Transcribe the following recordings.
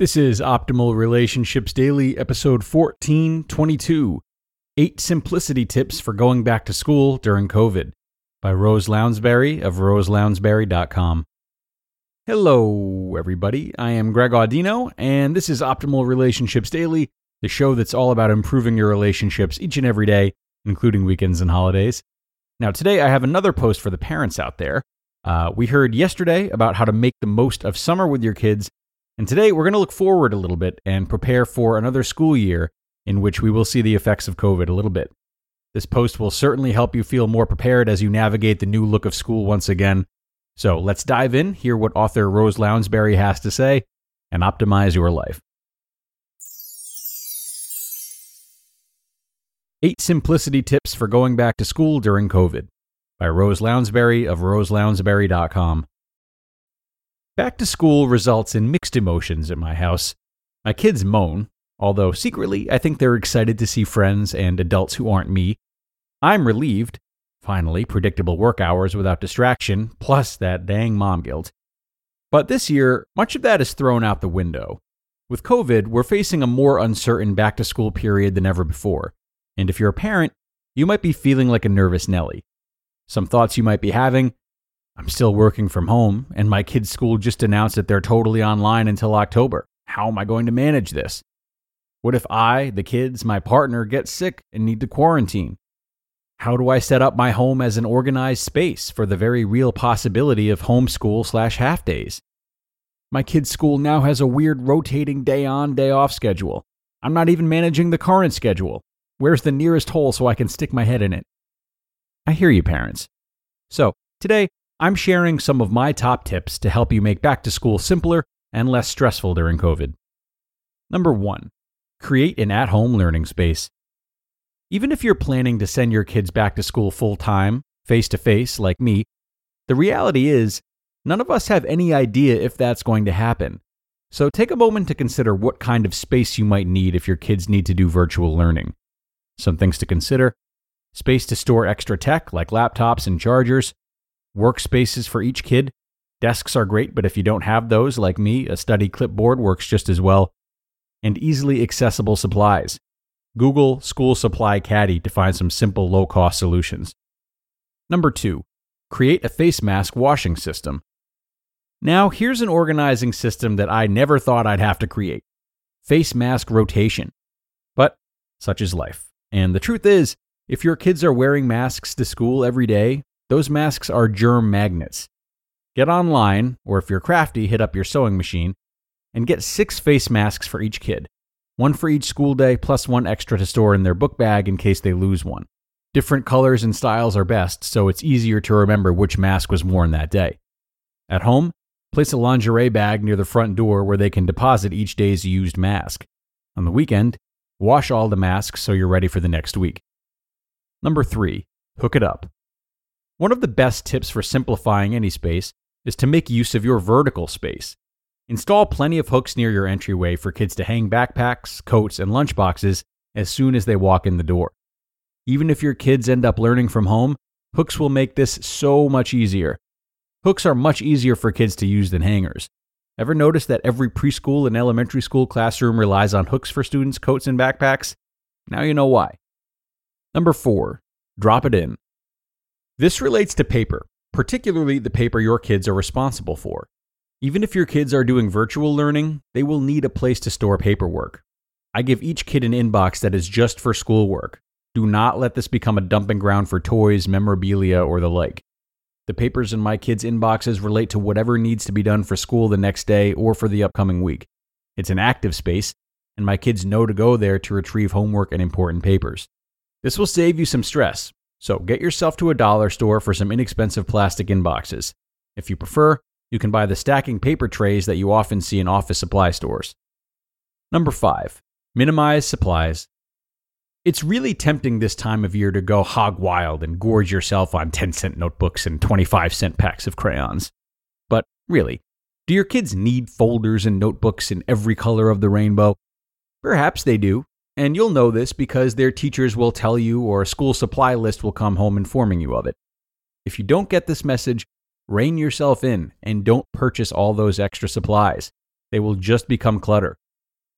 This is Optimal Relationships Daily, episode 1422 Eight Simplicity Tips for Going Back to School During COVID by Rose Lounsbury of roselounsbury.com. Hello, everybody. I am Greg Audino, and this is Optimal Relationships Daily, the show that's all about improving your relationships each and every day, including weekends and holidays. Now, today I have another post for the parents out there. Uh, we heard yesterday about how to make the most of summer with your kids and today we're going to look forward a little bit and prepare for another school year in which we will see the effects of COVID a little bit. This post will certainly help you feel more prepared as you navigate the new look of school once again. So let's dive in, hear what author Rose Lounsbury has to say, and optimize your life. Eight Simplicity Tips for Going Back to School During COVID by Rose Lounsbury of roselounsbury.com. Back to school results in mixed emotions at my house. My kids moan, although secretly I think they're excited to see friends and adults who aren't me. I'm relieved. Finally, predictable work hours without distraction, plus that dang mom guilt. But this year, much of that is thrown out the window. With COVID, we're facing a more uncertain back to school period than ever before. And if you're a parent, you might be feeling like a nervous Nelly. Some thoughts you might be having I'm still working from home, and my kids' school just announced that they're totally online until October. How am I going to manage this? What if I, the kids, my partner get sick and need to quarantine? How do I set up my home as an organized space for the very real possibility of homeschool slash half days? My kid's school now has a weird rotating day on, day off schedule. I'm not even managing the current schedule. Where's the nearest hole so I can stick my head in it? I hear you, parents. So, today, I'm sharing some of my top tips to help you make back to school simpler and less stressful during COVID. Number one, create an at home learning space. Even if you're planning to send your kids back to school full time, face to face, like me, the reality is none of us have any idea if that's going to happen. So take a moment to consider what kind of space you might need if your kids need to do virtual learning. Some things to consider space to store extra tech like laptops and chargers, workspaces for each kid. Desks are great, but if you don't have those, like me, a study clipboard works just as well. And easily accessible supplies. Google School Supply Caddy to find some simple, low cost solutions. Number two, create a face mask washing system. Now, here's an organizing system that I never thought I'd have to create face mask rotation. But such is life. And the truth is, if your kids are wearing masks to school every day, those masks are germ magnets. Get online, or if you're crafty, hit up your sewing machine, and get six face masks for each kid. One for each school day, plus one extra to store in their book bag in case they lose one. Different colors and styles are best, so it's easier to remember which mask was worn that day. At home, place a lingerie bag near the front door where they can deposit each day's used mask. On the weekend, wash all the masks so you're ready for the next week. Number three, hook it up. One of the best tips for simplifying any space is to make use of your vertical space. Install plenty of hooks near your entryway for kids to hang backpacks, coats, and lunchboxes as soon as they walk in the door. Even if your kids end up learning from home, hooks will make this so much easier. Hooks are much easier for kids to use than hangers. Ever notice that every preschool and elementary school classroom relies on hooks for students' coats and backpacks? Now you know why. Number four, drop it in. This relates to paper, particularly the paper your kids are responsible for. Even if your kids are doing virtual learning, they will need a place to store paperwork. I give each kid an inbox that is just for schoolwork. Do not let this become a dumping ground for toys, memorabilia, or the like. The papers in my kids' inboxes relate to whatever needs to be done for school the next day or for the upcoming week. It's an active space, and my kids know to go there to retrieve homework and important papers. This will save you some stress, so get yourself to a dollar store for some inexpensive plastic inboxes. If you prefer, you can buy the stacking paper trays that you often see in office supply stores. Number five, minimize supplies. It's really tempting this time of year to go hog wild and gorge yourself on 10 cent notebooks and 25 cent packs of crayons. But really, do your kids need folders and notebooks in every color of the rainbow? Perhaps they do, and you'll know this because their teachers will tell you or a school supply list will come home informing you of it. If you don't get this message, rein yourself in and don't purchase all those extra supplies. They will just become clutter.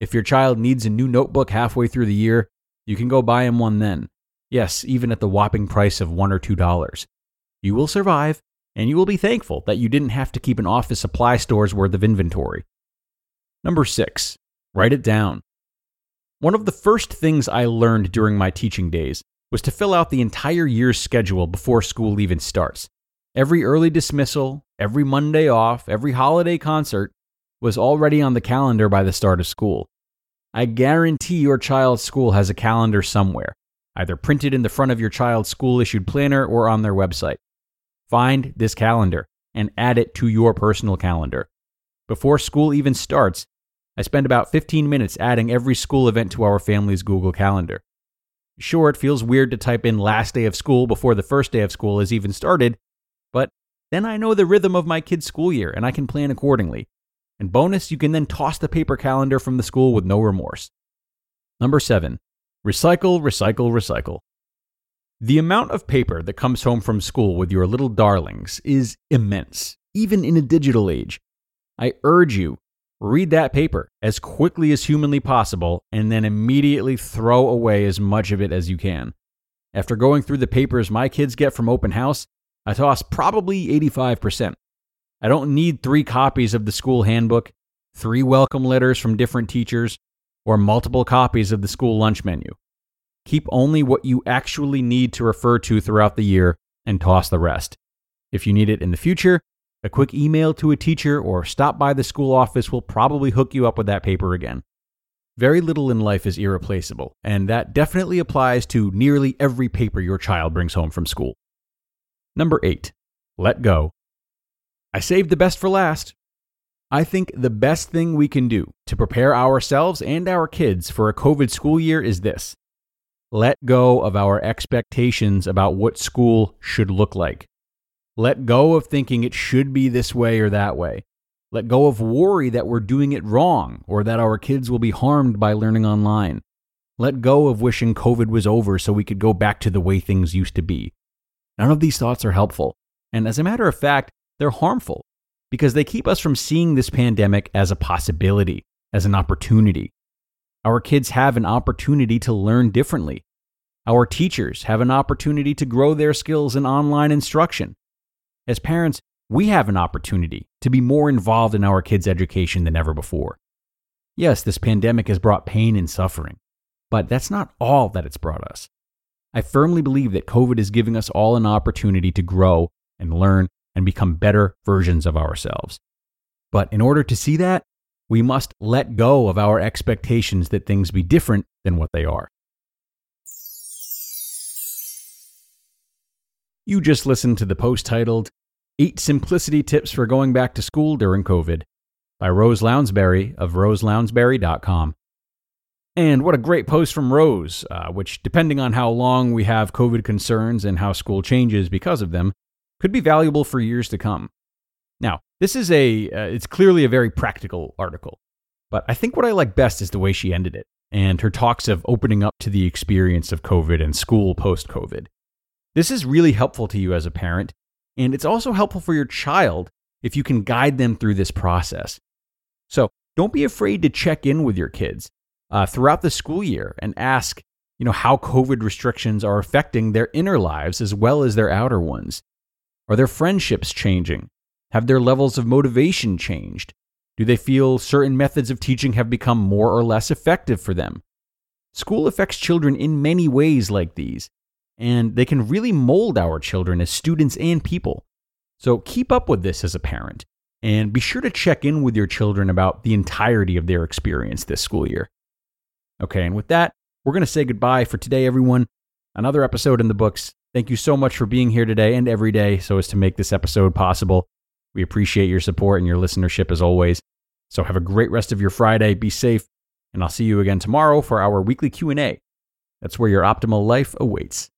If your child needs a new notebook halfway through the year, you can go buy him one then. Yes, even at the whopping price of one or two dollars. You will survive, and you will be thankful that you didn't have to keep an office supply store's worth of inventory. Number six, write it down. One of the first things I learned during my teaching days was to fill out the entire year's schedule before school even starts. Every early dismissal, every Monday off, every holiday concert was already on the calendar by the start of school. I guarantee your child's school has a calendar somewhere, either printed in the front of your child's school issued planner or on their website. Find this calendar and add it to your personal calendar. Before school even starts, I spend about 15 minutes adding every school event to our family's Google Calendar. Sure, it feels weird to type in last day of school before the first day of school has even started, but then I know the rhythm of my kid's school year and I can plan accordingly. And bonus, you can then toss the paper calendar from the school with no remorse. Number seven, recycle, recycle, recycle. The amount of paper that comes home from school with your little darlings is immense, even in a digital age. I urge you Read that paper as quickly as humanly possible and then immediately throw away as much of it as you can. After going through the papers my kids get from open house, I toss probably 85%. I don't need three copies of the school handbook, three welcome letters from different teachers, or multiple copies of the school lunch menu. Keep only what you actually need to refer to throughout the year and toss the rest. If you need it in the future, a quick email to a teacher or stop by the school office will probably hook you up with that paper again. Very little in life is irreplaceable, and that definitely applies to nearly every paper your child brings home from school. Number 8. Let go. I saved the best for last. I think the best thing we can do to prepare ourselves and our kids for a COVID school year is this let go of our expectations about what school should look like. Let go of thinking it should be this way or that way. Let go of worry that we're doing it wrong or that our kids will be harmed by learning online. Let go of wishing COVID was over so we could go back to the way things used to be. None of these thoughts are helpful. And as a matter of fact, they're harmful because they keep us from seeing this pandemic as a possibility, as an opportunity. Our kids have an opportunity to learn differently. Our teachers have an opportunity to grow their skills in online instruction. As parents, we have an opportunity to be more involved in our kids' education than ever before. Yes, this pandemic has brought pain and suffering, but that's not all that it's brought us. I firmly believe that COVID is giving us all an opportunity to grow and learn and become better versions of ourselves. But in order to see that, we must let go of our expectations that things be different than what they are. You just listened to the post titled Eight Simplicity Tips for Going Back to School During COVID by Rose Lounsbury of roselounsbury.com. And what a great post from Rose, uh, which, depending on how long we have COVID concerns and how school changes because of them, could be valuable for years to come. Now, this is a, uh, it's clearly a very practical article, but I think what I like best is the way she ended it and her talks of opening up to the experience of COVID and school post COVID. This is really helpful to you as a parent, and it's also helpful for your child if you can guide them through this process. So don't be afraid to check in with your kids uh, throughout the school year and ask, you know, how COVID restrictions are affecting their inner lives as well as their outer ones. Are their friendships changing? Have their levels of motivation changed? Do they feel certain methods of teaching have become more or less effective for them? School affects children in many ways like these, and they can really mold our children as students and people. So keep up with this as a parent and be sure to check in with your children about the entirety of their experience this school year. Okay, and with that, we're going to say goodbye for today, everyone. Another episode in the books. Thank you so much for being here today and every day so as to make this episode possible. We appreciate your support and your listenership as always. So have a great rest of your Friday. Be safe And I'll see you again tomorrow for our weekly Q&A. That's where your optimal life awaits.